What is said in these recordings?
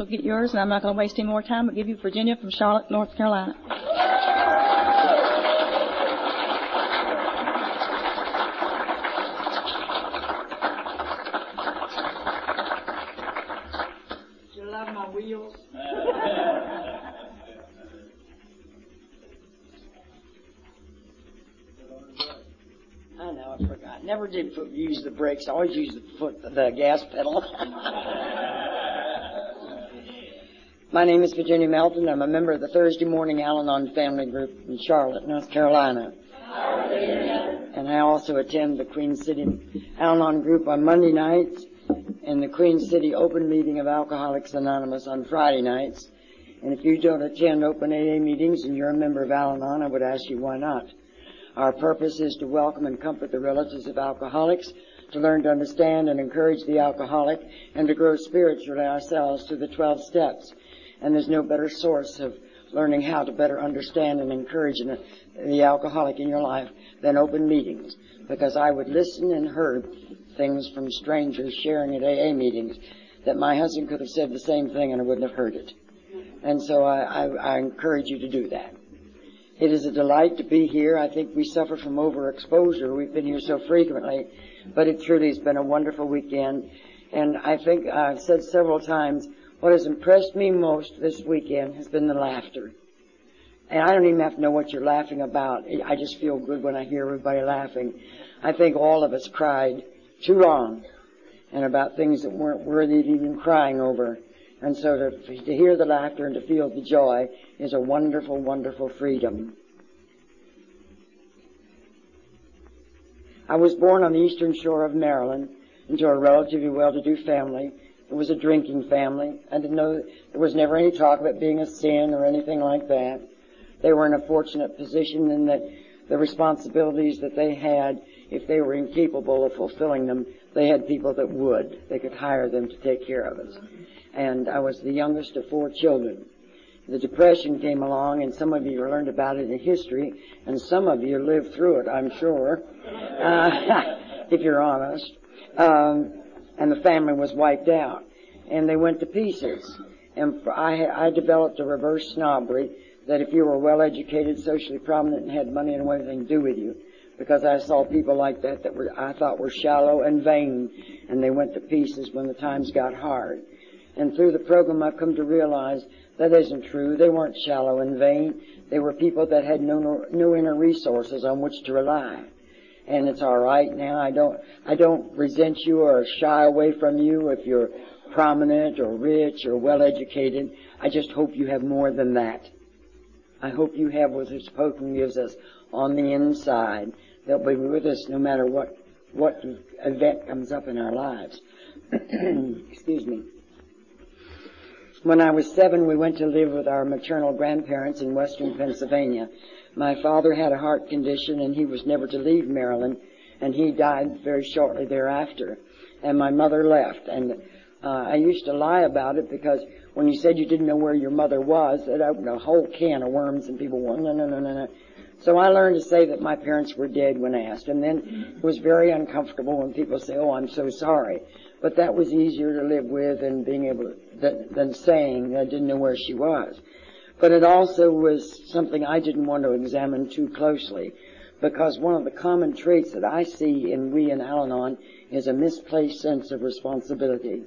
You'll get yours, and I'm not going to waste any more time, but give you Virginia from Charlotte, North Carolina. You love my wheels? I know, I forgot. Never did use the brakes. I always use the foot, the gas pedal. My name is Virginia Melton. I'm a member of the Thursday Morning Al-Anon Family Group in Charlotte, North Carolina. And I also attend the Queen City Al-Anon Group on Monday nights and the Queen City Open Meeting of Alcoholics Anonymous on Friday nights. And if you don't attend open AA meetings and you're a member of Al-Anon, I would ask you why not. Our purpose is to welcome and comfort the relatives of alcoholics, to learn to understand and encourage the alcoholic, and to grow spiritually ourselves through the 12 steps. And there's no better source of learning how to better understand and encourage the alcoholic in your life than open meetings. Because I would listen and heard things from strangers sharing at AA meetings that my husband could have said the same thing and I wouldn't have heard it. And so I, I, I encourage you to do that. It is a delight to be here. I think we suffer from overexposure. We've been here so frequently, but it truly has been a wonderful weekend. And I think I've said several times, what has impressed me most this weekend has been the laughter. And I don't even have to know what you're laughing about. I just feel good when I hear everybody laughing. I think all of us cried too long and about things that weren't worthy of even crying over. And so to, to hear the laughter and to feel the joy is a wonderful, wonderful freedom. I was born on the eastern shore of Maryland into a relatively well-to-do family. It was a drinking family. I didn't know there was never any talk about being a sin or anything like that. They were in a fortunate position in that the responsibilities that they had, if they were incapable of fulfilling them, they had people that would. They could hire them to take care of us. And I was the youngest of four children. The Depression came along, and some of you learned about it in history, and some of you lived through it, I'm sure, uh, if you're honest. Um, and the family was wiped out, and they went to pieces. And I, I developed a reverse snobbery that if you were well educated, socially prominent, and had money and anything to do with you, because I saw people like that that were I thought were shallow and vain, and they went to pieces when the times got hard. And through the program, I've come to realize that isn't true. They weren't shallow and vain. They were people that had no, no inner resources on which to rely. And it's all right now. I don't, I don't resent you or shy away from you if you're prominent or rich or well educated. I just hope you have more than that. I hope you have what this program gives us on the inside. They'll be with us no matter what, what event comes up in our lives. Excuse me. When I was seven, we went to live with our maternal grandparents in western Pennsylvania. My father had a heart condition and he was never to leave Maryland and he died very shortly thereafter. And my mother left and uh, I used to lie about it because when you said you didn't know where your mother was, it opened a whole can of worms and people went, no, no, no, no, no. So I learned to say that my parents were dead when asked. And then it was very uncomfortable when people say, oh, I'm so sorry. But that was easier to live with than being able to, than, than saying I didn't know where she was. But it also was something I didn't want to examine too closely because one of the common traits that I see in we in Al-Anon is a misplaced sense of responsibility.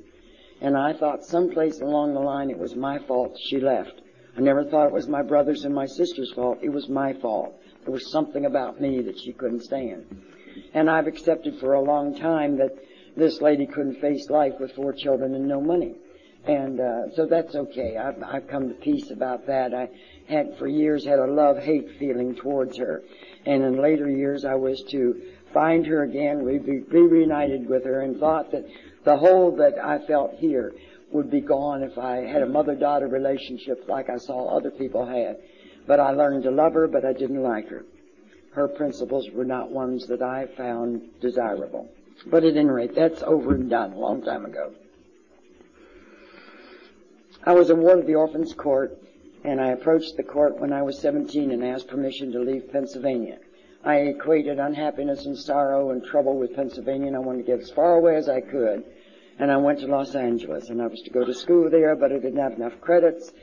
And I thought someplace along the line it was my fault she left. I never thought it was my brother's and my sister's fault. It was my fault. There was something about me that she couldn't stand. And I've accepted for a long time that this lady couldn't face life with four children and no money. And uh, so that's okay. I've, I've come to peace about that. I had for years had a love-hate feeling towards her. And in later years I was to find her again, be, be reunited with her and thought that the hole that I felt here would be gone if I had a mother-daughter relationship like I saw other people had. But I learned to love her, but I didn't like her. Her principles were not ones that I found desirable. But at any rate, that's over and done a long time ago. I was awarded the Orphans Court, and I approached the court when I was 17 and asked permission to leave Pennsylvania. I equated unhappiness and sorrow and trouble with Pennsylvania, and I wanted to get as far away as I could. and I went to Los Angeles, and I was to go to school there, but I didn't have enough credits.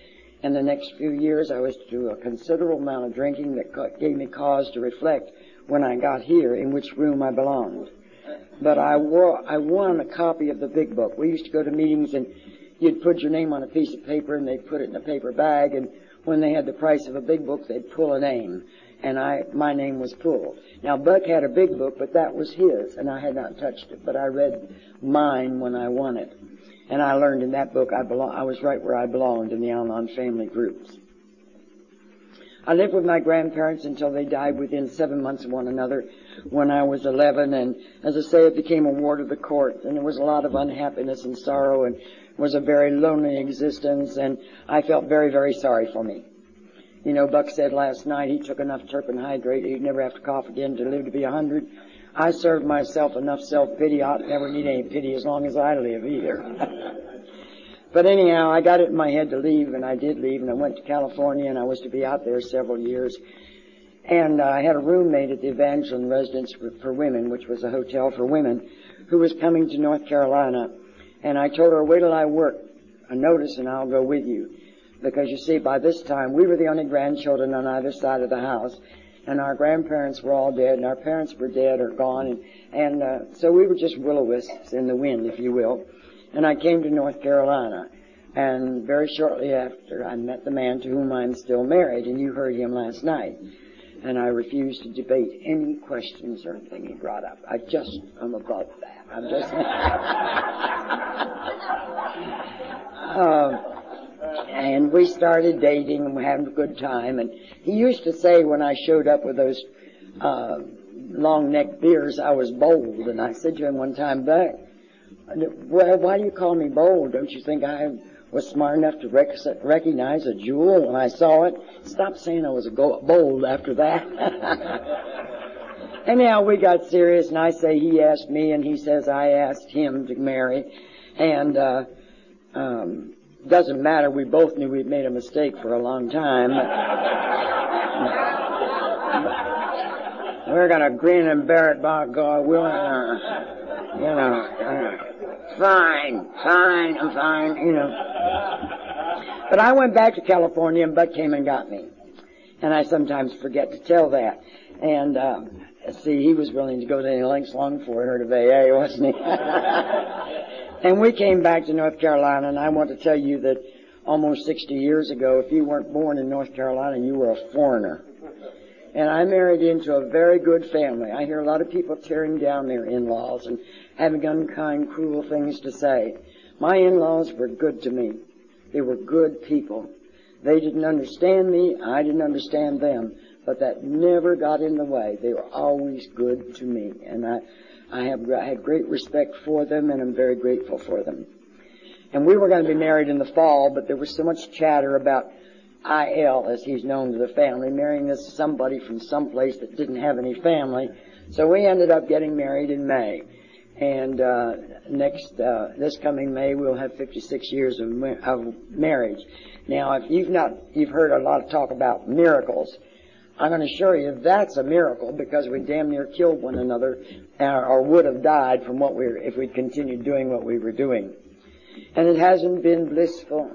And the next few years, I was to do a considerable amount of drinking that gave me cause to reflect when I got here in which room I belonged. But I, wore, I won a copy of the big book. We used to go to meetings and you'd put your name on a piece of paper and they'd put it in a paper bag and when they had the price of a big book, they'd pull a name. And I, my name was pulled. Now Buck had a big book, but that was his and I had not touched it, but I read mine when I won it. And I learned in that book I belong, I was right where I belonged in the Al-Anon family groups. I lived with my grandparents until they died within seven months of one another when I was 11. And as I say, it became a ward of the court. And there was a lot of unhappiness and sorrow and was a very lonely existence. And I felt very, very sorry for me. You know, Buck said last night he took enough hydrate he'd never have to cough again to live to be a hundred. I served myself enough self-pity. I'll never need any pity as long as I live either. But anyhow, I got it in my head to leave, and I did leave, and I went to California, and I was to be out there several years. And uh, I had a roommate at the Evangeline Residence for Women, which was a hotel for women, who was coming to North Carolina. And I told her, wait till I work a notice and I'll go with you. Because you see, by this time, we were the only grandchildren on either side of the house. And our grandparents were all dead, and our parents were dead or gone. And, and uh, so we were just will-o-wisps in the wind, if you will and I came to North Carolina. And very shortly after, I met the man to whom I'm still married, and you heard him last night. And I refused to debate any questions or anything he brought up. I just I'm above that. I'm just. uh, and we started dating and having a good time. And he used to say when I showed up with those uh, long neck beers, I was bold. And I said to him one time, Buck, well, why do you call me bold? Don't you think I was smart enough to rec- recognize a jewel when I saw it? Stop saying I was a go- bold after that. Anyhow, we got serious, and I say he asked me, and he says I asked him to marry, and uh, um, doesn't matter. We both knew we'd made a mistake for a long time. We're gonna grin and bear it, by God. We'll, uh, you know. Uh, fine, fine, I'm fine, you know. But I went back to California and Buck came and got me. And I sometimes forget to tell that. And, um, see, he was willing to go to any lengths long for heard of AA, wasn't he? and we came back to North Carolina and I want to tell you that almost 60 years ago, if you weren't born in North Carolina, you were a foreigner. And I married into a very good family. I hear a lot of people tearing down their in-laws and having unkind, cruel things to say. My in-laws were good to me. They were good people. They didn't understand me. I didn't understand them. But that never got in the way. They were always good to me. And I, I have had great respect for them and I'm very grateful for them. And we were going to be married in the fall, but there was so much chatter about IL, as he's known to the family, marrying this somebody from someplace that didn't have any family. So we ended up getting married in May. And uh, next, uh, this coming May, we'll have 56 years of, of marriage. Now, if you've not, you've heard a lot of talk about miracles. I'm going to show you that's a miracle because we damn near killed one another, uh, or would have died from what we were, if we'd continued doing what we were doing. And it hasn't been blissful.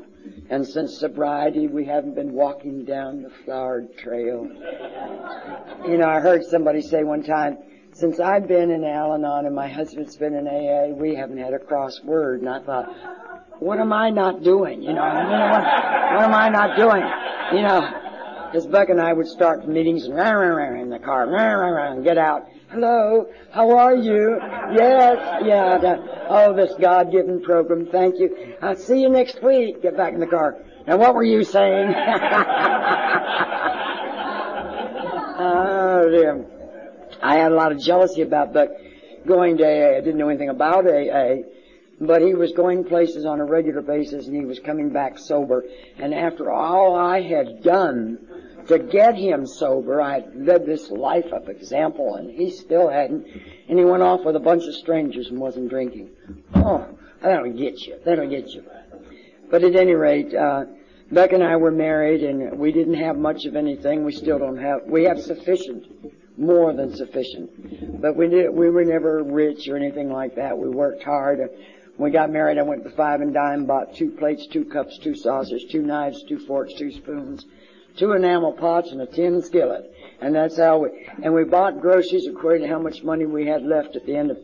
And since sobriety, we haven't been walking down the flowered trail. You know, I heard somebody say one time, since I've been in Al-Anon and my husband's been in AA, we haven't had a cross word. And I thought, what am I not doing? You know, what, what am I not doing? You know, because Buck and I would start meetings and rah, rah, rah, in the car, rah, rah, rah, and get out. Hello, how are you? Yes, yeah. Oh, this God-given program. Thank you. I'll see you next week. Get back in the car. Now, what were you saying? oh dear. I had a lot of jealousy about Buck going to AA. I didn't know anything about AA, but he was going places on a regular basis and he was coming back sober. And after all I had done to get him sober, I had led this life of example and he still hadn't. And he went off with a bunch of strangers and wasn't drinking. Oh, that'll get you. That'll get you. But at any rate, uh, Buck and I were married and we didn't have much of anything. We still don't have, we have sufficient more than sufficient. But we did, we were never rich or anything like that. We worked hard. When we got married, I went to Five and Dime, bought two plates, two cups, two saucers, two knives, two forks, two spoons, two enamel pots, and a tin skillet. And that's how we, and we bought groceries according to how much money we had left at the end of,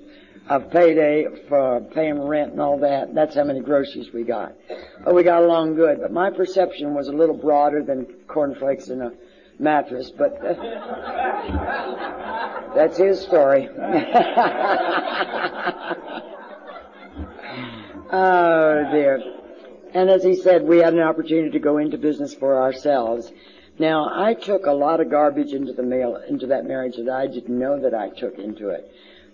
of payday for paying rent and all that. That's how many groceries we got. But we got along good. But my perception was a little broader than cornflakes in a mattress, but that's his story. oh dear. And as he said, we had an opportunity to go into business for ourselves. Now, I took a lot of garbage into the mail, into that marriage that I didn't know that I took into it.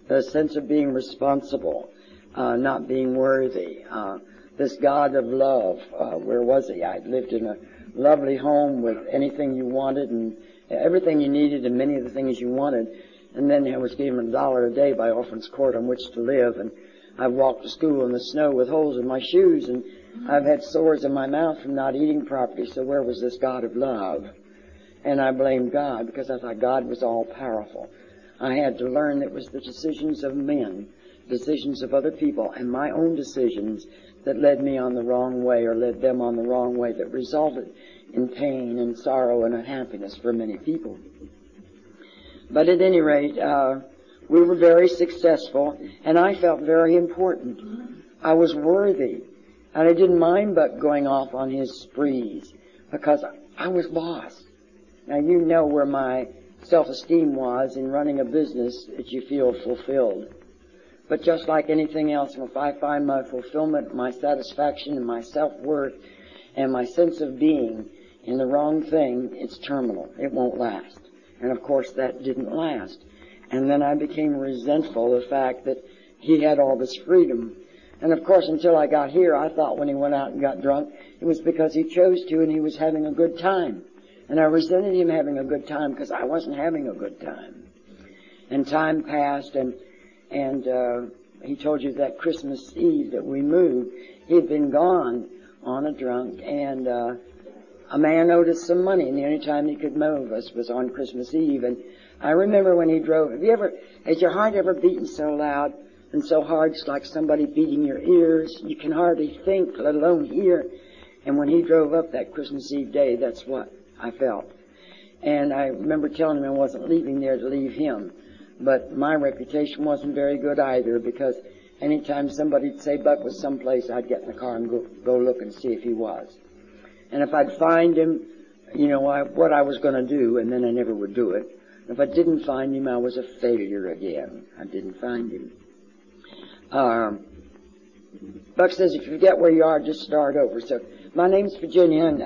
The sense of being responsible, uh, not being worthy, uh, this God of love, uh, where was he? I lived in a lovely home with anything you wanted and everything you needed and many of the things you wanted. And then I was given a dollar a day by Orphans Court on which to live. And I've walked to school in the snow with holes in my shoes and I've had sores in my mouth from not eating properly. So where was this God of love? And I blamed God because I thought God was all powerful. I had to learn that it was the decisions of men, decisions of other people, and my own decisions that led me on the wrong way or led them on the wrong way that resulted in pain and sorrow and unhappiness for many people. But at any rate, uh, we were very successful, and I felt very important. I was worthy, and I didn't mind Buck going off on his sprees because I was boss. Now you know where my self-esteem was in running a business that you feel fulfilled. But just like anything else, if I find my fulfillment, my satisfaction, and my self-worth, and my sense of being in the wrong thing, it's terminal. It won't last. And of course that didn't last. And then I became resentful of the fact that he had all this freedom. And of course until I got here, I thought when he went out and got drunk, it was because he chose to and he was having a good time. And I resented him having a good time because I wasn't having a good time. And time passed and, and, uh, he told you that Christmas Eve that we moved, he'd been gone on a drunk and, uh, a man owed us some money and the only time he could move us was on Christmas Eve and I remember when he drove, have you ever, has your heart ever beaten so loud and so hard it's like somebody beating your ears? You can hardly think, let alone hear. And when he drove up that Christmas Eve day, that's what I felt. And I remember telling him I wasn't leaving there to leave him. But my reputation wasn't very good either because anytime somebody'd say Buck was someplace, I'd get in the car and go, go look and see if he was. And if I'd find him, you know, I, what I was going to do, and then I never would do it. If I didn't find him, I was a failure again. I didn't find him. Um, Buck says, if you forget where you are, just start over. So, my name's Virginia, and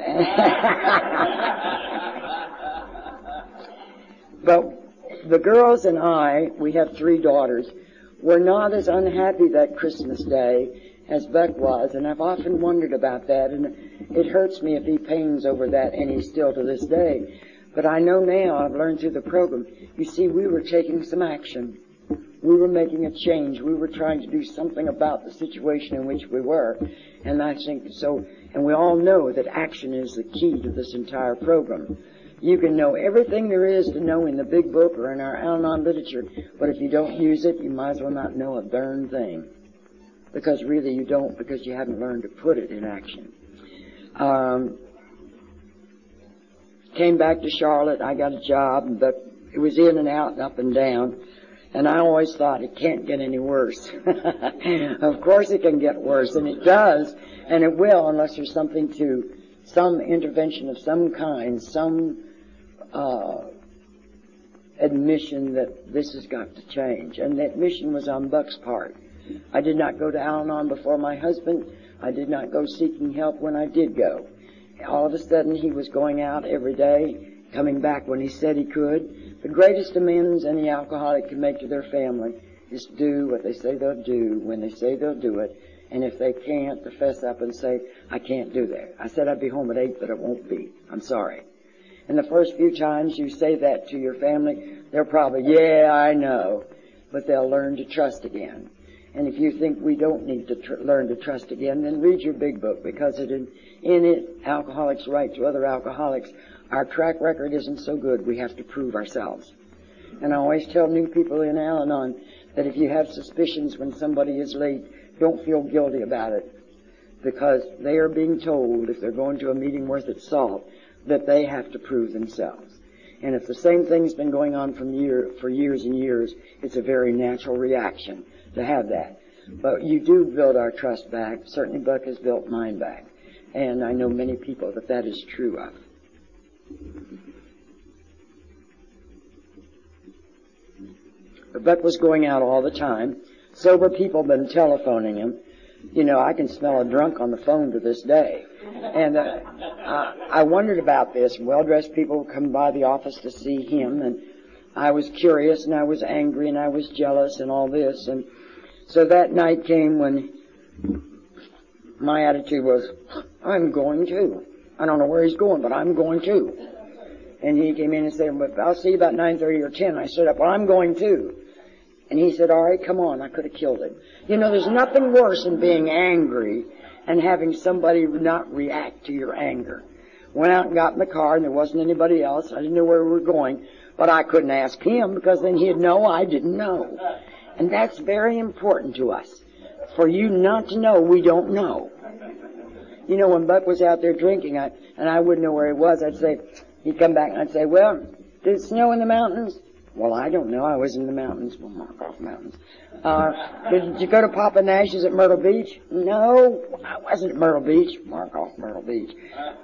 but the girls and I, we have three daughters, were not as unhappy that Christmas day as Buck was, and I've often wondered about that, and it hurts me if he pains over that, and he still to this day. But I know now, I've learned through the program, you see, we were taking some action. We were making a change. We were trying to do something about the situation in which we were. And I think so, and we all know that action is the key to this entire program. You can know everything there is to know in the big book or in our Al-Anon literature, but if you don't use it, you might as well not know a darn thing. Because really you don't, because you haven't learned to put it in action. Um, came back to Charlotte, I got a job, but it was in and out and up and down. And I always thought it can't get any worse. of course it can get worse, and it does, and it will unless there's something to, some intervention of some kind, some uh, admission that this has got to change. And the admission was on Buck's part. I did not go to Al-Anon before my husband. I did not go seeking help when I did go. All of a sudden he was going out every day, coming back when he said he could. The greatest amends any alcoholic can make to their family is do what they say they'll do when they say they'll do it. And if they can't, to fess up and say, I can't do that. I said I'd be home at eight, but I won't be. I'm sorry. And the first few times you say that to your family, they're probably, yeah, I know. But they'll learn to trust again. And if you think we don't need to tr- learn to trust again, then read your big book because it in, it, Alcoholics Write to Other Alcoholics, our track record isn't so good. We have to prove ourselves. And I always tell new people in Al-Anon that if you have suspicions when somebody is late, don't feel guilty about it because they are being told if they're going to a meeting worth its salt that they have to prove themselves. And if the same thing's been going on from year, for years and years, it's a very natural reaction to have that. But you do build our trust back. Certainly Buck has built mine back. And I know many people that that is true of. But was going out all the time. Sober people been telephoning him. You know, I can smell a drunk on the phone to this day. And uh, I wondered about this. Well-dressed people come by the office to see him, and I was curious, and I was angry, and I was jealous, and all this. And so that night came when my attitude was, I'm going too. I don't know where he's going, but I'm going too. And he came in and said, well, I'll see you about 9.30 or 10. I stood up, well, I'm going too. And he said, all right, come on. I could have killed him. You know, there's nothing worse than being angry and having somebody not react to your anger. Went out and got in the car and there wasn't anybody else. I didn't know where we were going, but I couldn't ask him because then he'd know I didn't know. And that's very important to us. For you not to know we don't know. You know, when Buck was out there drinking, I, and I wouldn't know where he was, I'd say, he'd come back and I'd say, well, did it snow in the mountains? Well, I don't know. I was in the mountains. Well, mark off mountains. Uh, did you go to Papa Nash's at Myrtle Beach? No, I wasn't at Myrtle Beach. Mark off Myrtle Beach.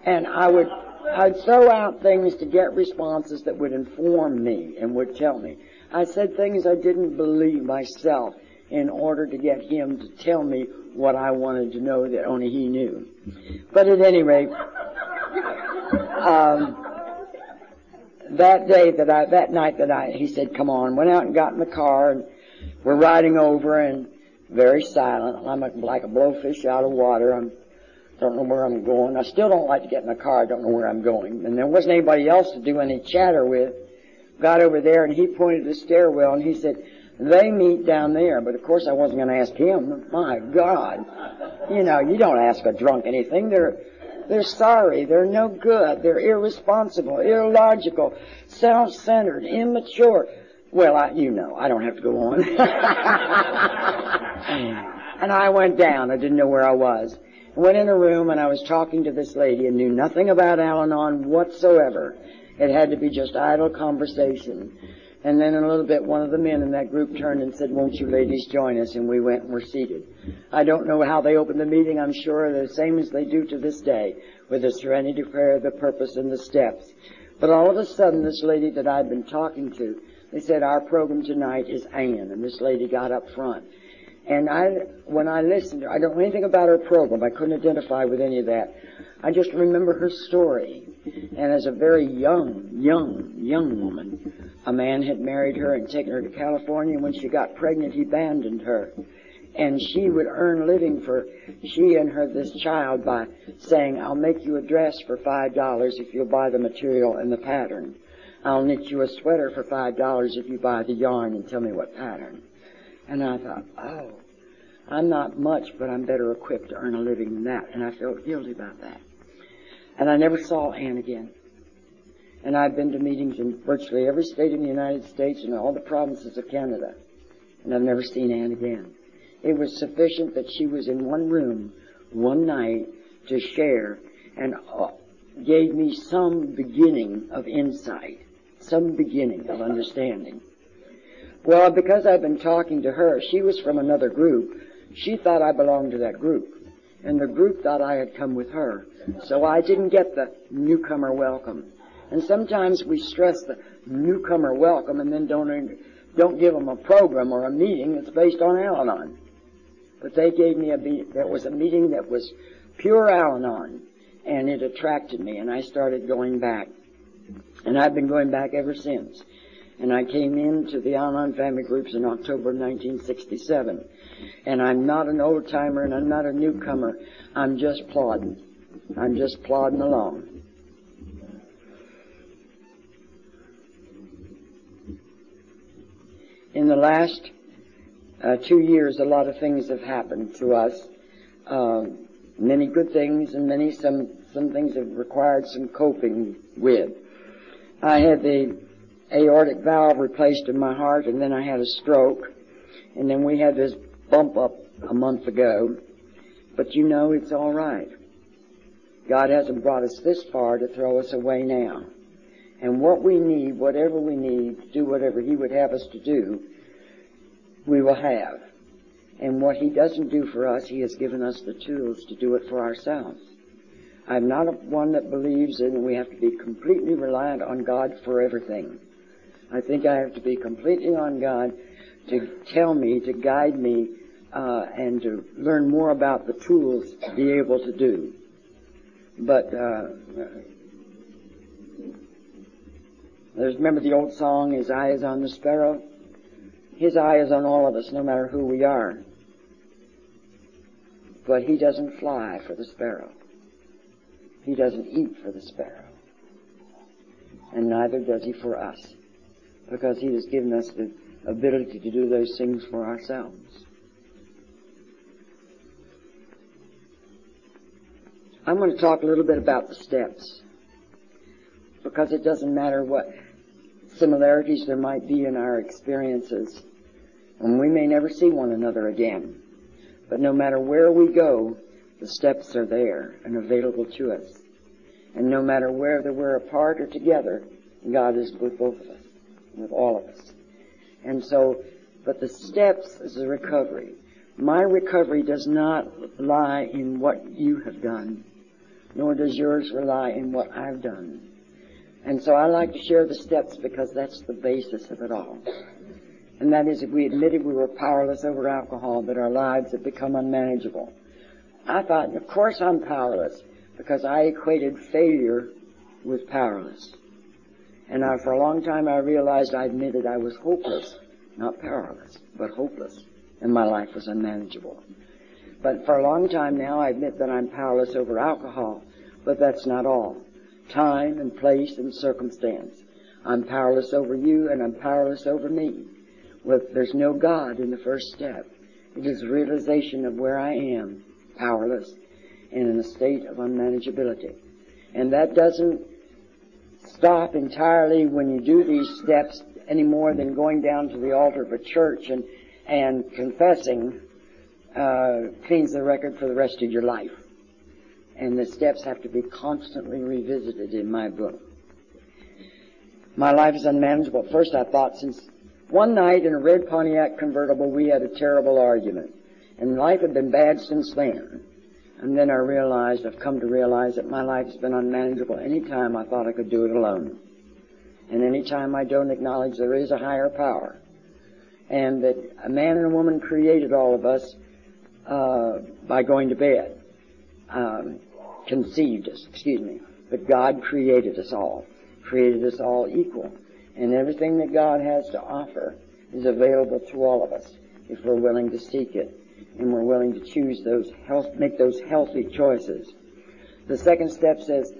And I would, I'd throw out things to get responses that would inform me and would tell me. I said things I didn't believe myself in order to get him to tell me what I wanted to know that only he knew. But at any rate, um, that day that I, that night that I, he said, come on, went out and got in the car and we're riding over and very silent. I'm like a blowfish out of water. I'm, don't know where I'm going. I still don't like to get in the car. I don't know where I'm going. And there wasn't anybody else to do any chatter with. Got over there and he pointed to the stairwell and he said, they meet down there. But of course I wasn't going to ask him. My God. You know, you don't ask a drunk anything. They're, they're sorry. They're no good. They're irresponsible, illogical, self-centered, immature. Well, I, you know, I don't have to go on. and I went down. I didn't know where I was. Went in a room and I was talking to this lady and knew nothing about Al-Anon whatsoever. It had to be just idle conversation. And then in a little bit, one of the men in that group turned and said, won't you ladies join us? And we went and were seated. I don't know how they opened the meeting. I'm sure the same as they do to this day, with the serenity prayer, the purpose, and the steps. But all of a sudden, this lady that I'd been talking to, they said, our program tonight is Anne. And this lady got up front. And I, when I listened, I don't know anything about her program. I couldn't identify with any of that. I just remember her story. And as a very young, young, young woman, a man had married her and taken her to California. And when she got pregnant, he abandoned her. And she would earn living for she and her, this child, by saying, I'll make you a dress for five dollars if you'll buy the material and the pattern. I'll knit you a sweater for five dollars if you buy the yarn and tell me what pattern. And I thought, oh, I'm not much, but I'm better equipped to earn a living than that. And I felt guilty about that. And I never saw Anne again. And I've been to meetings in virtually every state in the United States and all the provinces of Canada. And I've never seen Anne again. It was sufficient that she was in one room one night to share and uh, gave me some beginning of insight, some beginning of understanding. Well, because I've been talking to her, she was from another group. She thought I belonged to that group. And the group thought I had come with her. So I didn't get the newcomer welcome. And sometimes we stress the newcomer welcome and then don't, don't give them a program or a meeting that's based on Al-Anon. But they gave me a, there was a meeting that was pure Al-Anon and it attracted me and I started going back. And I've been going back ever since. And I came into the Al-Anon family groups in October 1967. And I'm not an old timer and I'm not a newcomer. I'm just plodding. I'm just plodding along. In the last uh, two years, a lot of things have happened to us. Uh, many good things and many some some things have required some coping with. I had the aortic valve replaced in my heart, and then I had a stroke, and then we had this bump up a month ago, but you know it's all right. God hasn't brought us this far to throw us away now. And what we need, whatever we need to do whatever He would have us to do, we will have. And what He doesn't do for us, He has given us the tools to do it for ourselves. I'm not one that believes in we have to be completely reliant on God for everything. I think I have to be completely on God to tell me, to guide me, uh, and to learn more about the tools to be able to do. But uh, there's remember the old song, "His eye is on the sparrow." His eye is on all of us, no matter who we are. But he doesn't fly for the sparrow. He doesn't eat for the sparrow. And neither does he for us. Because he has given us the ability to do those things for ourselves. I'm going to talk a little bit about the steps. Because it doesn't matter what similarities there might be in our experiences. And we may never see one another again. But no matter where we go, the steps are there and available to us. And no matter whether we're apart or together, God is with both of us, with all of us. And so, but the steps is a recovery. My recovery does not lie in what you have done, nor does yours rely in what I've done. And so I like to share the steps because that's the basis of it all. And that is if we admitted we were powerless over alcohol, that our lives had become unmanageable. I thought, of course I'm powerless because I equated failure with powerless. And I, for a long time I realized I admitted I was hopeless, not powerless, but hopeless, and my life was unmanageable. But for a long time now I admit that I'm powerless over alcohol, but that's not all. Time and place and circumstance. I'm powerless over you and I'm powerless over me. Well, there's no God in the first step. It is realization of where I am, powerless, and in a state of unmanageability. And that doesn't stop entirely when you do these steps any more than going down to the altar of a church and, and confessing uh, cleans the record for the rest of your life. And the steps have to be constantly revisited in my book. My life is unmanageable. First I thought since one night in a red Pontiac convertible we had a terrible argument. And life had been bad since then. And then I realized, I've come to realize that my life has been unmanageable any time I thought I could do it alone. And any time I don't acknowledge there is a higher power. And that a man and a woman created all of us uh, by going to bed. Um, conceived us, excuse me. But God created us all. Created us all equal. And everything that God has to offer is available to all of us if we're willing to seek it and we're willing to choose those health, make those healthy choices. The second step says,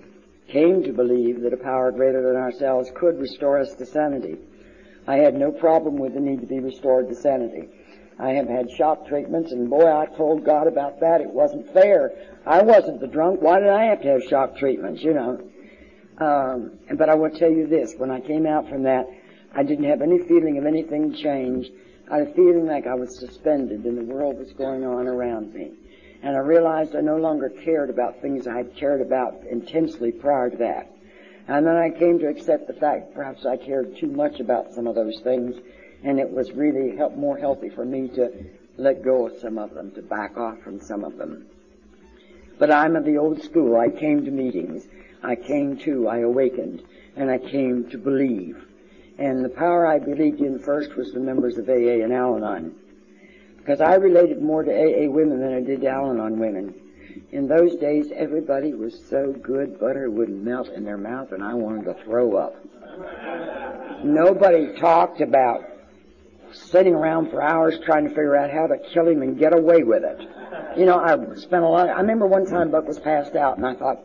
came to believe that a power greater than ourselves could restore us to sanity. I had no problem with the need to be restored to sanity. I have had shock treatments, and boy, I told God about that. It wasn't fair. I wasn't the drunk. Why did I have to have shock treatments, you know? Um, but I will tell you this. When I came out from that, I didn't have any feeling of anything changed. I was feeling like I was suspended and the world was going on around me. And I realized I no longer cared about things I had cared about intensely prior to that. And then I came to accept the fact perhaps I cared too much about some of those things and it was really help, more healthy for me to let go of some of them, to back off from some of them. But I'm of the old school. I came to meetings. I came to, I awakened, and I came to believe. And the power I believed in first was the members of AA and Al-Anon. Because I related more to AA women than I did to Al-Anon women. In those days, everybody was so good, butter wouldn't melt in their mouth, and I wanted to throw up. Nobody talked about sitting around for hours trying to figure out how to kill him and get away with it. You know, I spent a lot. I remember one time Buck was passed out, and I thought,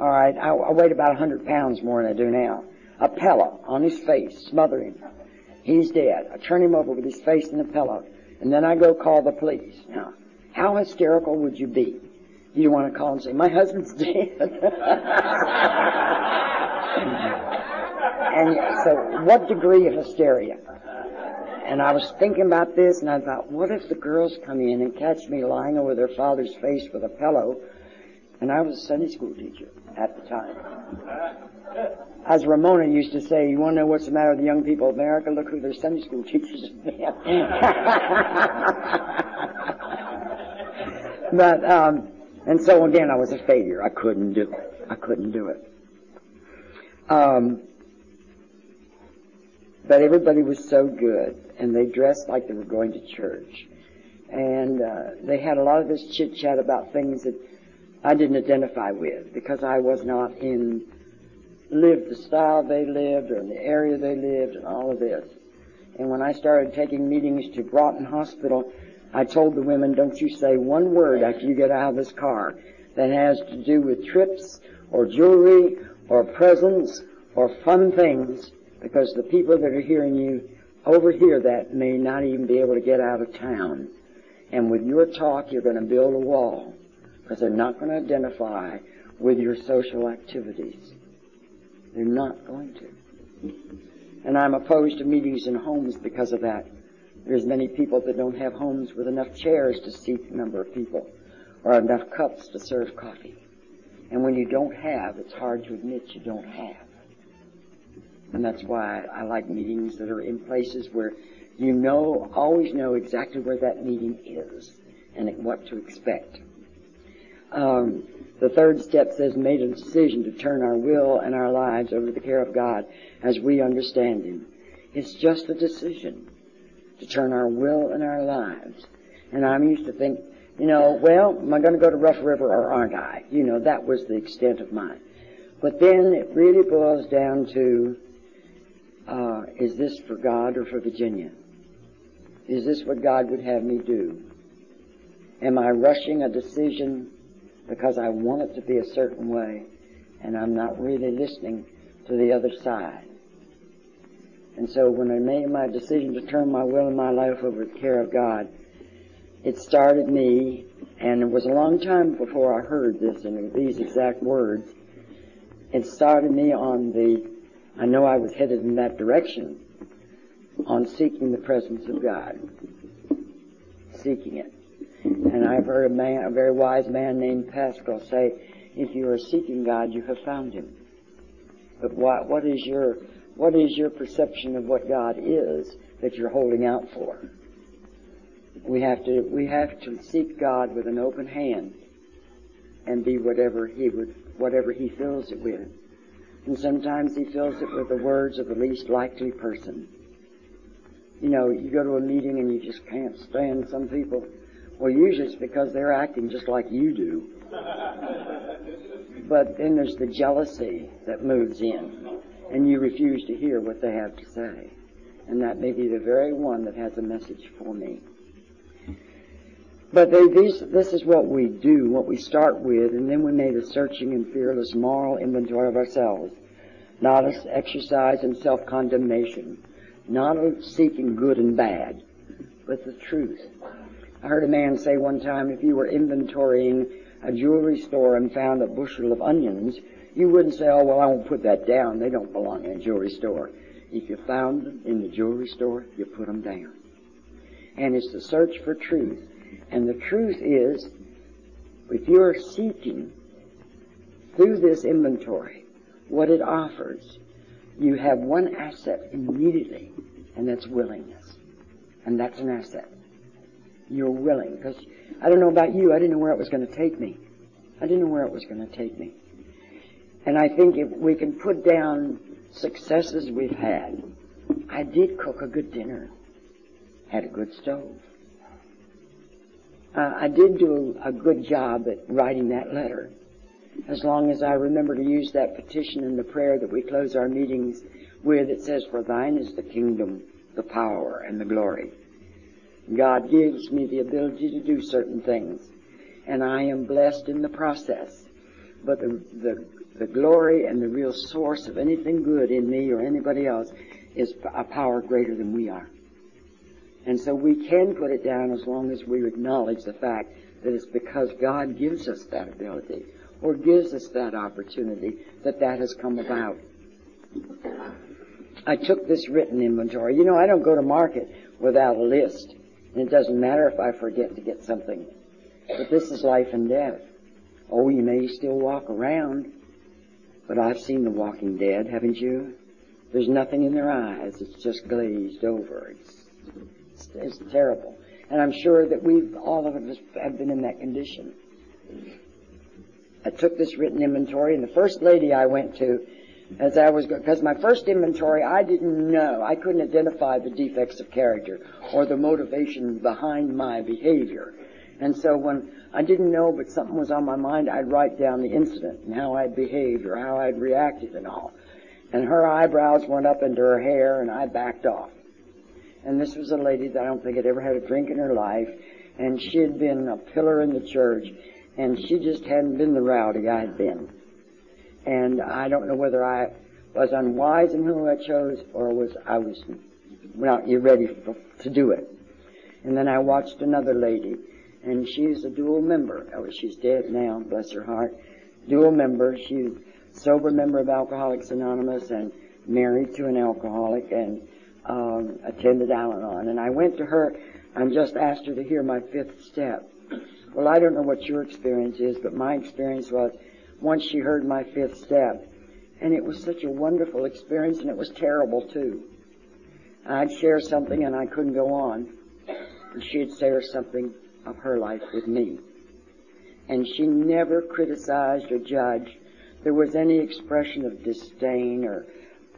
all right, I, I weighed about hundred pounds more than I do now a pillow on his face, smother him. He's dead. I turn him over with his face in the pillow, and then I go call the police. Now, how hysterical would you be? You want to call and say, my husband's dead. and so, what degree of hysteria? And I was thinking about this, and I thought, what if the girls come in and catch me lying over their father's face with a pillow? And I was a Sunday school teacher at the time. As Ramona used to say, you want to know what's the matter with the young people of America? Look who their Sunday school teachers have but, um, and so again, I was a failure. I couldn't do it. I couldn't do it. Um, but everybody was so good, and they dressed like they were going to church. And uh, they had a lot of this chit chat about things that I didn't identify with because I was not in lived the style they lived or in the area they lived and all of this. And when I started taking meetings to Broughton Hospital, I told the women, don't you say one word after you get out of this car that has to do with trips or jewelry or presents or fun things because the people that are hearing you overhear that may not even be able to get out of town. And with your talk, you're going to build a wall because they're not going to identify with your social activities. They're not going to. And I'm opposed to meetings in homes because of that. There's many people that don't have homes with enough chairs to seat a number of people or enough cups to serve coffee. And when you don't have, it's hard to admit you don't have. And that's why I like meetings that are in places where you know, always know exactly where that meeting is and what to expect. Um, the third step says made a decision to turn our will and our lives over to the care of God as we understand Him. It's just a decision to turn our will and our lives. And I'm used to think, you know, well, am I going to go to Rough River or aren't I? You know, that was the extent of mine. But then it really boils down to, uh, is this for God or for Virginia? Is this what God would have me do? Am I rushing a decision because I want it to be a certain way and I'm not really listening to the other side? And so when I made my decision to turn my will and my life over to the care of God, it started me, and it was a long time before I heard this these exact words. It started me on the, I know I was headed in that direction, on seeking the presence of God. Seeking it. And I've heard a man, a very wise man named Pascal say, if you are seeking God, you have found Him. But what, what is your, what is your perception of what God is that you're holding out for? We have to, we have to seek God with an open hand and be whatever He would, whatever He fills it with. And sometimes He fills it with the words of the least likely person. You know, you go to a meeting and you just can't stand some people. Well, usually it's because they're acting just like you do. But then there's the jealousy that moves in, and you refuse to hear what they have to say. And that may be the very one that has a message for me. But they, these, this is what we do, what we start with, and then we make a searching and fearless moral inventory of ourselves. Not an exercise in self-condemnation, not a seeking good and bad, but the truth. I heard a man say one time, if you were inventorying a jewelry store and found a bushel of onions, you wouldn't say, oh, well, I won't put that down. They don't belong in a jewelry store. If you found them in the jewelry store, you put them down. And it's the search for truth. And the truth is, if you're seeking through this inventory what it offers, you have one asset immediately, and that's willingness. And that's an asset. You're willing. Because I don't know about you, I didn't know where it was going to take me. I didn't know where it was going to take me. And I think if we can put down successes we've had, I did cook a good dinner, had a good stove. Uh, I did do a, good job at writing that letter. As long as I remember to use that petition in the prayer that we close our meetings with, it says, For thine is the kingdom, the power, and the glory. God gives me the ability to do certain things, and I am blessed in the process. But the, the, the glory and the real source of anything good in me or anybody else is a power greater than we are. And so we can put it down as long as we acknowledge the fact that it's because God gives us that ability or gives us that opportunity that that has come about. I took this written inventory. You know, I don't go to market without a list. And it doesn't matter if I forget to get something. But this is life and death. Oh, you may still walk around, but I've seen the walking dead, haven't you? There's nothing in their eyes. It's just glazed over. It's, it's, it's terrible. And I'm sure that we've, all of us have been in that condition. I took this written inventory and the first lady I went to as I was, because my first inventory, I didn't know, I couldn't identify the defects of character or the motivation behind my behavior. And so when I didn't know, but something was on my mind, I'd write down the incident and how I'd behaved or how I'd reacted and all. And her eyebrows went up into her hair and I backed off. And this was a lady that I don't think had ever had a drink in her life. And she had been a pillar in the church. And she just hadn't been the rowdy I had been. And I don't know whether I was unwise in who I chose or was I was not ready for, to do it. And then I watched another lady, and she's a dual member. Oh, she's dead now, bless her heart. Dual member. She's sober member of Alcoholics Anonymous and married to an alcoholic and um, attended Al-Anon. And I went to her and just asked her to hear my fifth step. Well, I don't know what your experience is, but my experience was once she heard my fifth step. And it was such a wonderful experience and it was terrible too. I'd share something and I couldn't go on. And she'd share something of her life with me. And she never criticized or judged. There was any expression of disdain or,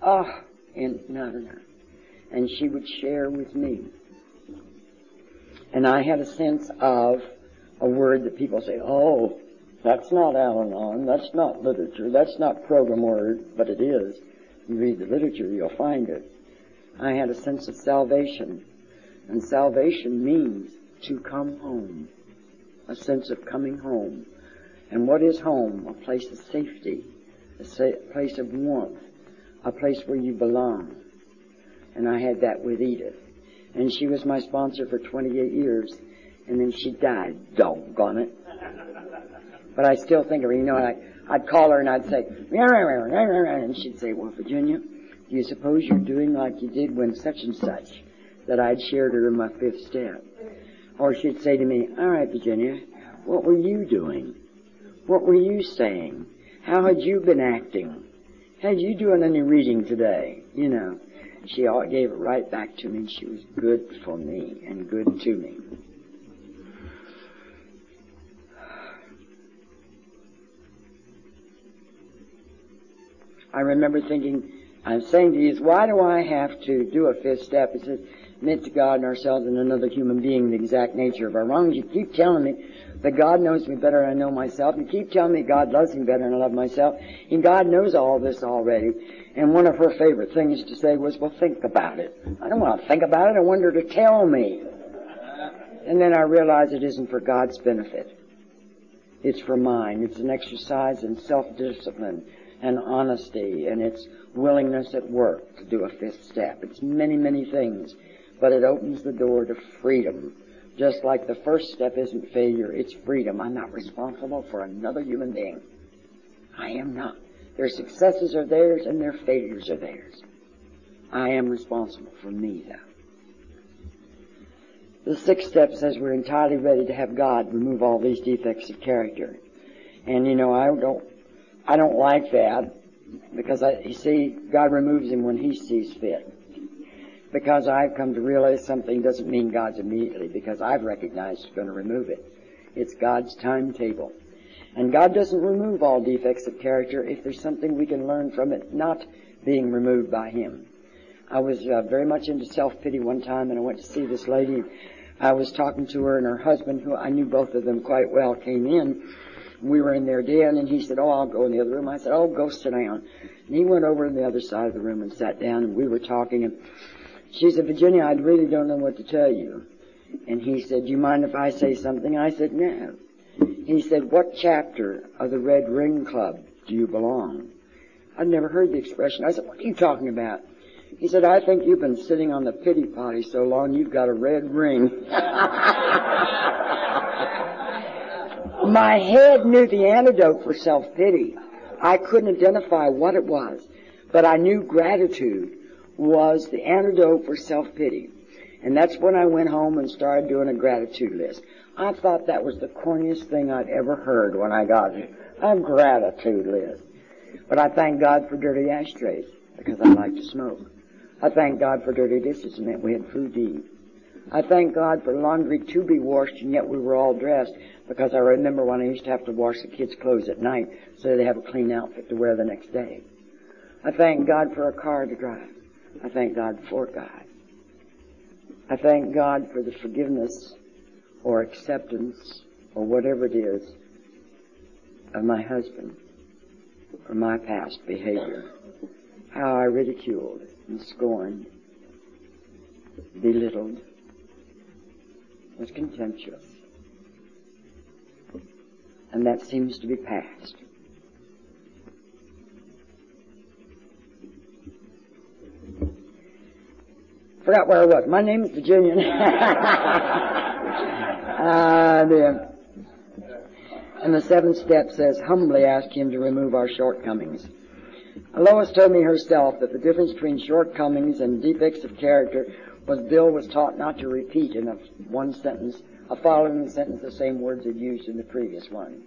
ah, oh, in, none of. And she would share with me. And I had a sense of a word that people say, oh, that's not Al-Anon. That's not literature. That's not program word, but it is. You read the literature, you'll find it. I had a sense of salvation. And salvation means to come home. A sense of coming home. And what is home? A place of safety. A sa- place of warmth. A place where you belong. And I had that with Edith. And she was my sponsor for 28 years. And then she died. Doggone it. But I still think of her, you know, I, I'd call her and I'd say, and she'd say, well, Virginia, do you suppose you're doing like you did when such and such? That I'd shared her in my fifth step. Or she'd say to me, all right, Virginia, what were you doing? What were you saying? How had you been acting? Had you doing any reading today? You know, she all gave it right back to me she was good for me and good to me. I remember thinking, I'm saying to you, why do I have to do a fifth step? It says, admit to God and ourselves and another human being the exact nature of our wrongs. You keep telling me that God knows me better than I know myself. You keep telling me God loves me better than I love myself. And God knows all this already. And one of her favorite things to say was, well, think about it. I don't want to think about it. I want her to tell me. And then I realize it isn't for God's benefit. It's for mine. It's an exercise in self-discipline and honesty and its willingness at work to do a fifth step. It's many, many things, but it opens the door to freedom. Just like the first step isn't failure, it's freedom. I'm not responsible for another human being. I am not. Their successes are theirs and their failures are theirs. I am responsible for me though. The sixth step says we're entirely ready to have God remove all these defects of character. And you know, I don't I don't like that because I, you see, God removes him when he sees fit. Because I've come to realize something doesn't mean God's immediately because I've recognized He's going to remove it. It's God's timetable. And God doesn't remove all defects of character if there's something we can learn from it not being removed by Him. I was uh, very much into self-pity one time and I went to see this lady. I was talking to her and her husband, who I knew both of them quite well, came in we were in their den, and he said, "Oh, I'll go in the other room." I said, "Oh, go sit down." And he went over to the other side of the room and sat down, and we were talking. And she said, "Virginia, I really don't know what to tell you." And he said, "Do you mind if I say something?" I said, "No." He said, "What chapter of the Red Ring Club do you belong?" I'd never heard the expression. I said, "What are you talking about?" He said, I think you've been sitting on the pity potty so long you've got a red ring. My head knew the antidote for self-pity. I couldn't identify what it was, but I knew gratitude was the antidote for self-pity. And that's when I went home and started doing a gratitude list. I thought that was the corniest thing I'd ever heard when I got it. A gratitude list. But I thank God for dirty ashtrays because I like to smoke. I thank God for dirty dishes and that we had food to eat. I thank God for laundry to be washed and yet we were all dressed because I remember when I used to have to wash the kids' clothes at night so they have a clean outfit to wear the next day. I thank God for a car to drive. I thank God for God. I thank God for the forgiveness or acceptance or whatever it is of my husband for my past behavior. How I ridiculed and scorned, belittled, was contemptuous. And that seems to be past. Forgot where I was. My name is Virginia. ah, dear. And the seventh step says, humbly ask Him to remove our shortcomings. Lois told me herself that the difference between shortcomings and defects of character was Bill was taught not to repeat in a one sentence, a following sentence, the same words he'd used in the previous one.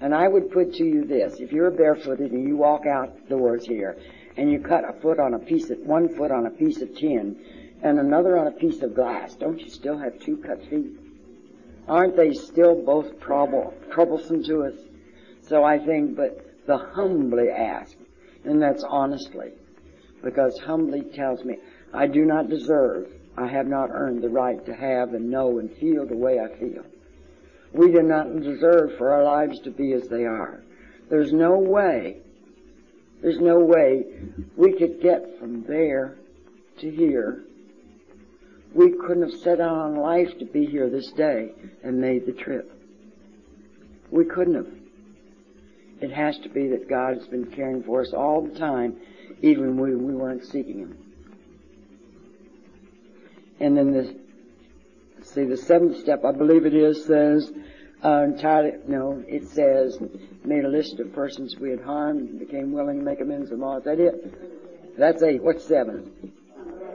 And I would put to you this, if you're barefooted and you walk outdoors here, and you cut a foot on a piece of, one foot on a piece of tin, and another on a piece of glass, don't you still have two cut feet? Aren't they still both trouble, troublesome to us? So I think, but the humbly ask, and that's honestly, because humbly tells me, I do not deserve, I have not earned the right to have and know and feel the way I feel. We do not deserve for our lives to be as they are. There's no way, there's no way we could get from there to here. We couldn't have set out on life to be here this day and made the trip. We couldn't have. It has to be that God has been caring for us all the time, even when we weren't seeking Him. And then the, see, the seventh step, I believe it is, says, uh, entirely, no, it says, made a list of persons we had harmed and became willing to make amends and all. Is that it? That's eight. What's seven?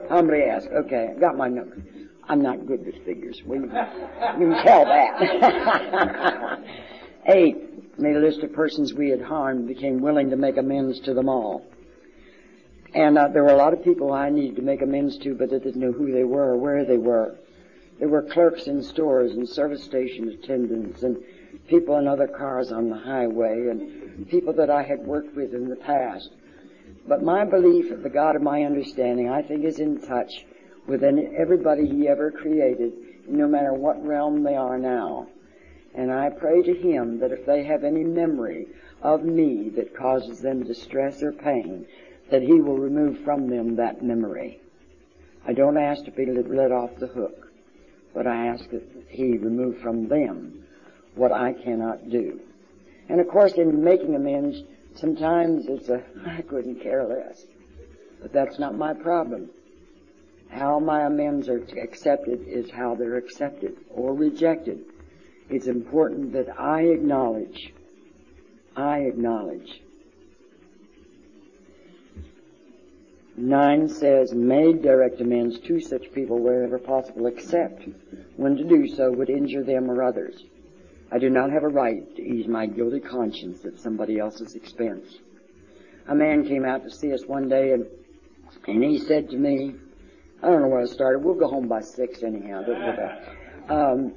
Humbly ask. Okay, I got my number. I'm not good with figures. We, you can tell that. eight, made a list of persons we had harmed and became willing to make amends to them all. And uh, there were a lot of people I needed to make amends to, but I didn't know who they were or where they were. There were clerks in stores and service station attendants and people in other cars on the highway and people that I had worked with in the past. But my belief the God of my understanding, I think, is in touch with everybody He ever created, no matter what realm they are now. And I pray to Him that if they have any memory of me that causes them distress or pain, that He will remove from them that memory. I don't ask to be let off the hook, but I ask that He remove from them what I cannot do. And of course, in making amends, sometimes it's a, I couldn't care less. But that's not my problem. How my amends are accepted is how they're accepted or rejected. It's important that I acknowledge, I acknowledge 9 says, made direct amends to such people wherever possible, except when to do so would injure them or others. I do not have a right to ease my guilty conscience at somebody else's expense. A man came out to see us one day and, and he said to me, I don't know where I started, we'll go home by six anyhow, um,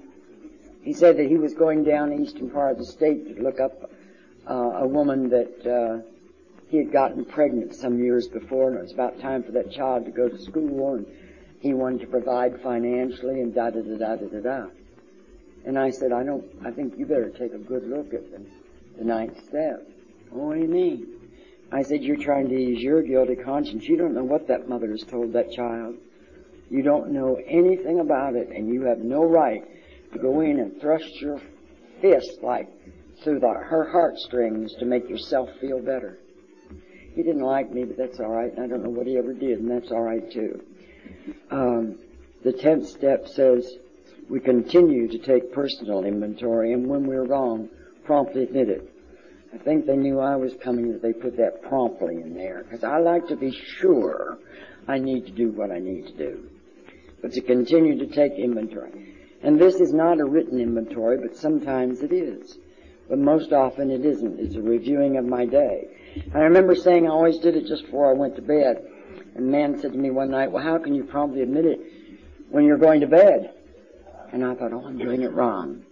he said that he was going down the eastern part of the state to look up uh, a woman that uh, he had gotten pregnant some years before, and it was about time for that child to go to school, and he wanted to provide financially, and da da da da da da da. And I said, I don't, I think you better take a good look at the, the ninth step. what do you mean? I said, you're trying to ease your guilty conscience. You don't know what that mother has told that child. You don't know anything about it, and you have no right to go in and thrust your fist like through the, her heartstrings to make yourself feel better. He didn't like me, but that's all right. I don't know what he ever did, and that's all right too. Um, the tenth step says we continue to take personal inventory, and when we're wrong, promptly admit it. I think they knew I was coming that they put that promptly in there, because I like to be sure I need to do what I need to do. but to continue to take inventory. And this is not a written inventory, but sometimes it is. But most often it isn't. It's a reviewing of my day. I remember saying I always did it just before I went to bed. And man said to me one night, well, how can you promptly admit it when you're going to bed? And I thought, oh, I'm doing it wrong.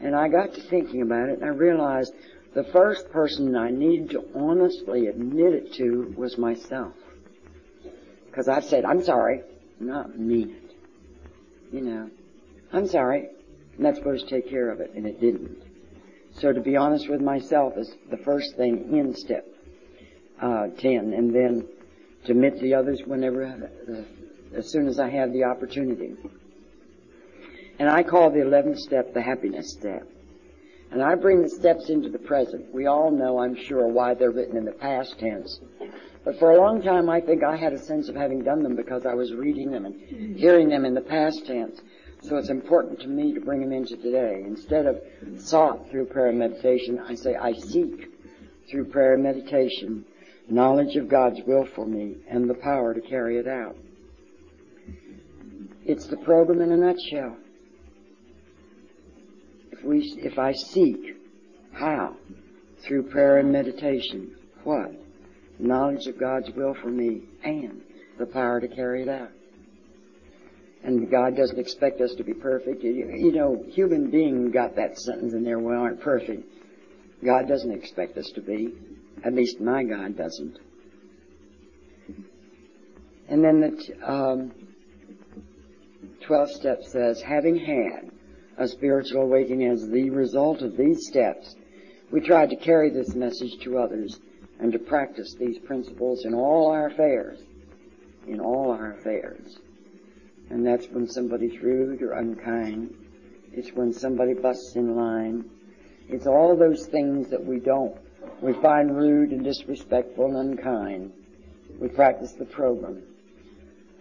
And I got to thinking about it and I realized the first person I needed to honestly admit it to was myself. Because I've said, I'm sorry, not mean it. You know, I'm sorry, and that's supposed to take care of it, and it didn't. So to be honest with myself is the first thing in step uh, 10, and then to meet the others whenever, uh, as soon as I have the opportunity. And I call the 11th step the happiness step. And I bring the steps into the present. We all know, I'm sure, why they're written in the past tense. But for a long time, I think I had a sense of having done them because I was reading them and hearing them in the past tense. So it's important to me to bring them into today. Instead of sought through prayer and meditation, I say I seek through prayer and meditation knowledge of God's will for me and the power to carry it out. It's the program in a nutshell. If we, if I seek, how? Through prayer and meditation. What? Knowledge of God's will for me and the power to carry it out. And God doesn't expect us to be perfect. You, you know, human being got that sentence in there, we aren't perfect. God doesn't expect us to be. At least my God doesn't. And then the um, 12th step says, having had a spiritual awakening as the result of these steps, we tried to carry this message to others and to practice these principles in all our affairs. In all our affairs. And that's when somebody's rude or unkind. It's when somebody busts in line. It's all those things that we don't we find rude and disrespectful and unkind. We practice the program.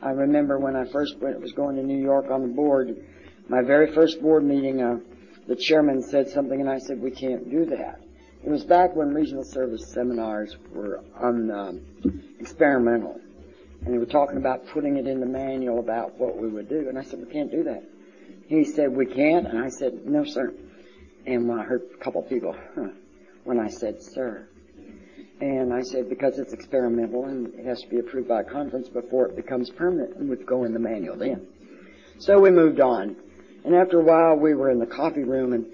I remember when I first went, was going to New York on the board, my very first board meeting, uh, the chairman said something and I said, we can't do that. It was back when regional service seminars were un, um, experimental. And they were talking about putting it in the manual about what we would do. And I said, we can't do that. He said, we can't. And I said, no, sir. And when I heard a couple people, huh, when I said, sir. And I said, because it's experimental and it has to be approved by a conference before it becomes permanent and would go in the manual then. So we moved on. And after a while we were in the coffee room and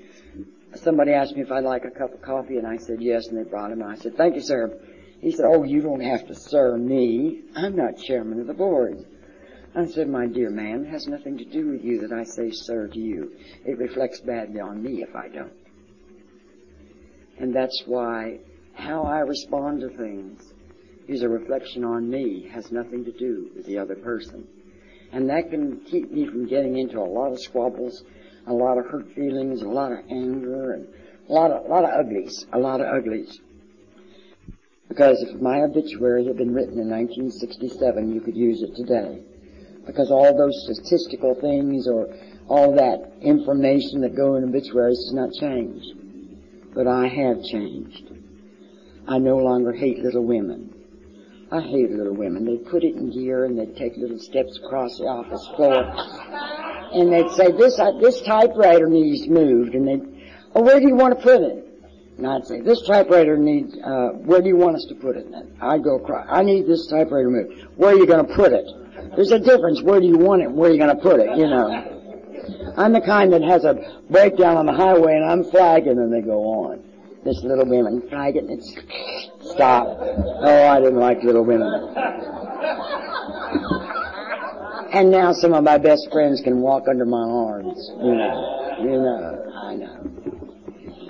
somebody asked me if I'd like a cup of coffee and I said yes and they brought him I said, thank you sir. He said, oh you don't have to sir me. I'm not chairman of the board. I said, my dear man, it has nothing to do with you that I say sir to you. It reflects badly on me if I don't. And that's why how I respond to things is a reflection on me, has nothing to do with the other person. And that can keep me from getting into a lot of squabbles, a lot of hurt feelings, a lot of anger, and a lot of, a lot of uglies, a lot of uglies. Because if my obituary had been written in 1967, you could use it today. Because all those statistical things or all that information that go in obituaries has not changed. But I have changed. I no longer hate little women. I hate little women. They'd put it in gear and they'd take little steps across the office floor. And they'd say, this, uh, this typewriter needs moved. And they'd, oh, where do you want to put it? And I'd say, this typewriter needs, uh, where do you want us to put it? And I'd go across, I need this typewriter moved. Where are you going to put it? There's a difference. Where do you want it where are you going to put it, you know? I'm the kind that has a breakdown on the highway and I'm flagging and they go on. This little women flagging, it's stop. Oh, I didn't like little women. And now some of my best friends can walk under my arms. You know, you know, I know.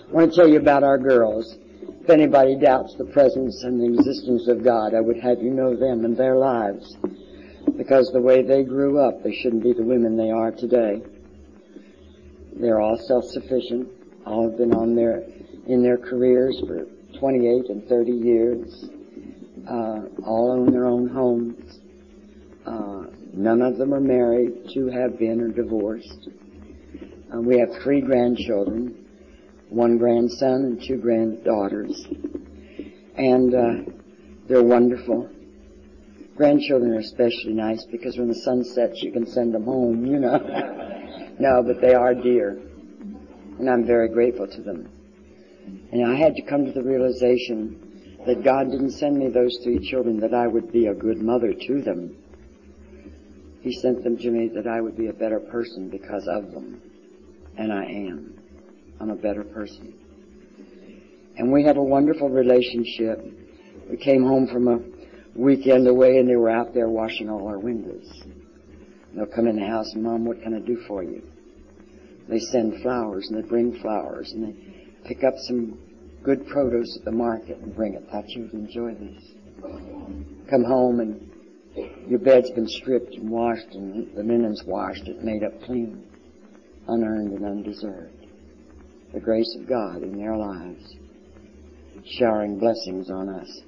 I want to tell you about our girls. If anybody doubts the presence and the existence of God, I would have you know them and their lives. Because the way they grew up, they shouldn't be the women they are today. They're all self-sufficient. All have been on their, in their careers for 28 and 30 years. Uh, all own their own homes. Uh, none of them are married. Two have been or divorced. Uh, we have three grandchildren, one grandson and two granddaughters. And uh, they're wonderful. Grandchildren are especially nice because when the sun sets you can send them home, you know. no, but they are dear. And I'm very grateful to them. And I had to come to the realization that God didn't send me those three children that I would be a good mother to them. He sent them to me that I would be a better person because of them. And I am. I'm a better person. And we have a wonderful relationship. We came home from a weekend away and they were out there washing all our windows. They'll come in the house and Mom, what can I do for you? They send flowers and they bring flowers and they pick up some good produce at the market and bring it. Thought you'd enjoy this. Come home and your bed's been stripped and washed and the linen's washed. It's made up clean, unearned and undeserved. The grace of God in their lives, showering blessings on us.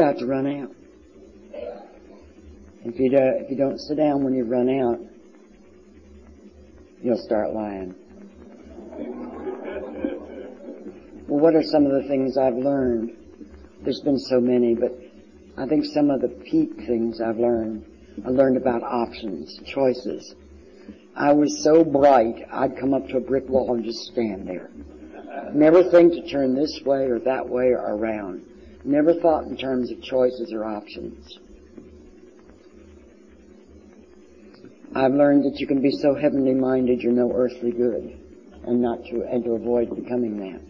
About to run out. If you, do, if you don't sit down when you run out, you'll start lying. Well, what are some of the things I've learned? There's been so many, but I think some of the peak things I've learned. I learned about options, choices. I was so bright, I'd come up to a brick wall and just stand there. Never think to turn this way or that way or around. Never thought in terms of choices or options. I've learned that you can be so heavenly minded you're no earthly good and not to, and to avoid becoming that.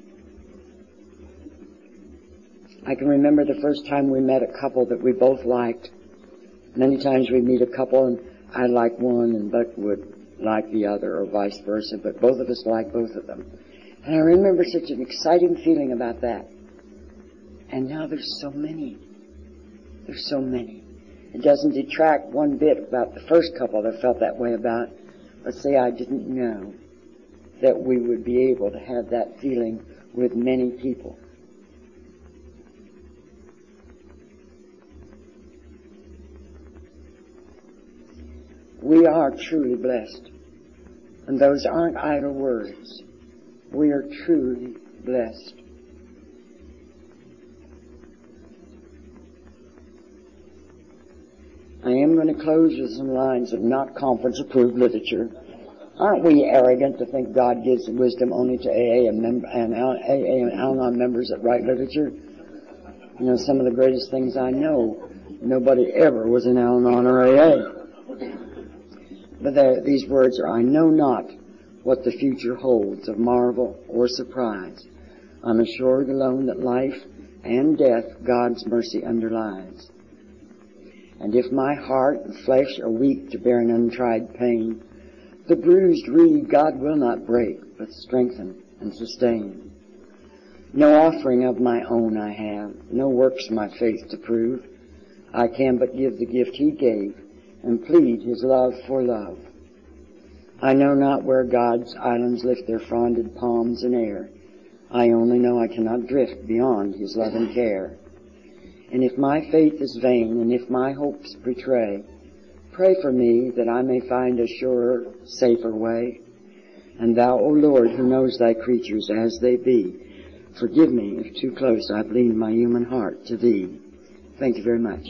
I can remember the first time we met a couple that we both liked. Many times we meet a couple and I like one and Buck would like the other or vice versa, but both of us like both of them. And I remember such an exciting feeling about that. And now there's so many. There's so many. It doesn't detract one bit about the first couple that felt that way about. let's say I didn't know that we would be able to have that feeling with many people. We are truly blessed. And those aren't idle words. We are truly blessed. I am going to close with some lines of not conference approved literature. Aren't we arrogant to think God gives wisdom only to AA and, mem- and AA and Al-Anon members that write literature? You know, some of the greatest things I know, nobody ever was in Al-Anon or AA. But these words are, I know not what the future holds of marvel or surprise. I'm assured alone that life and death God's mercy underlies. And if my heart and flesh are weak to bear an untried pain, the bruised reed God will not break, but strengthen and sustain. No offering of my own I have, no works my faith to prove. I can but give the gift He gave and plead His love for love. I know not where God's islands lift their fronded palms in air. I only know I cannot drift beyond His love and care. And if my faith is vain, and if my hopes betray, pray for me that I may find a surer, safer way. And thou, O Lord, who knows thy creatures as they be, forgive me if too close I've leaned my human heart to thee. Thank you very much.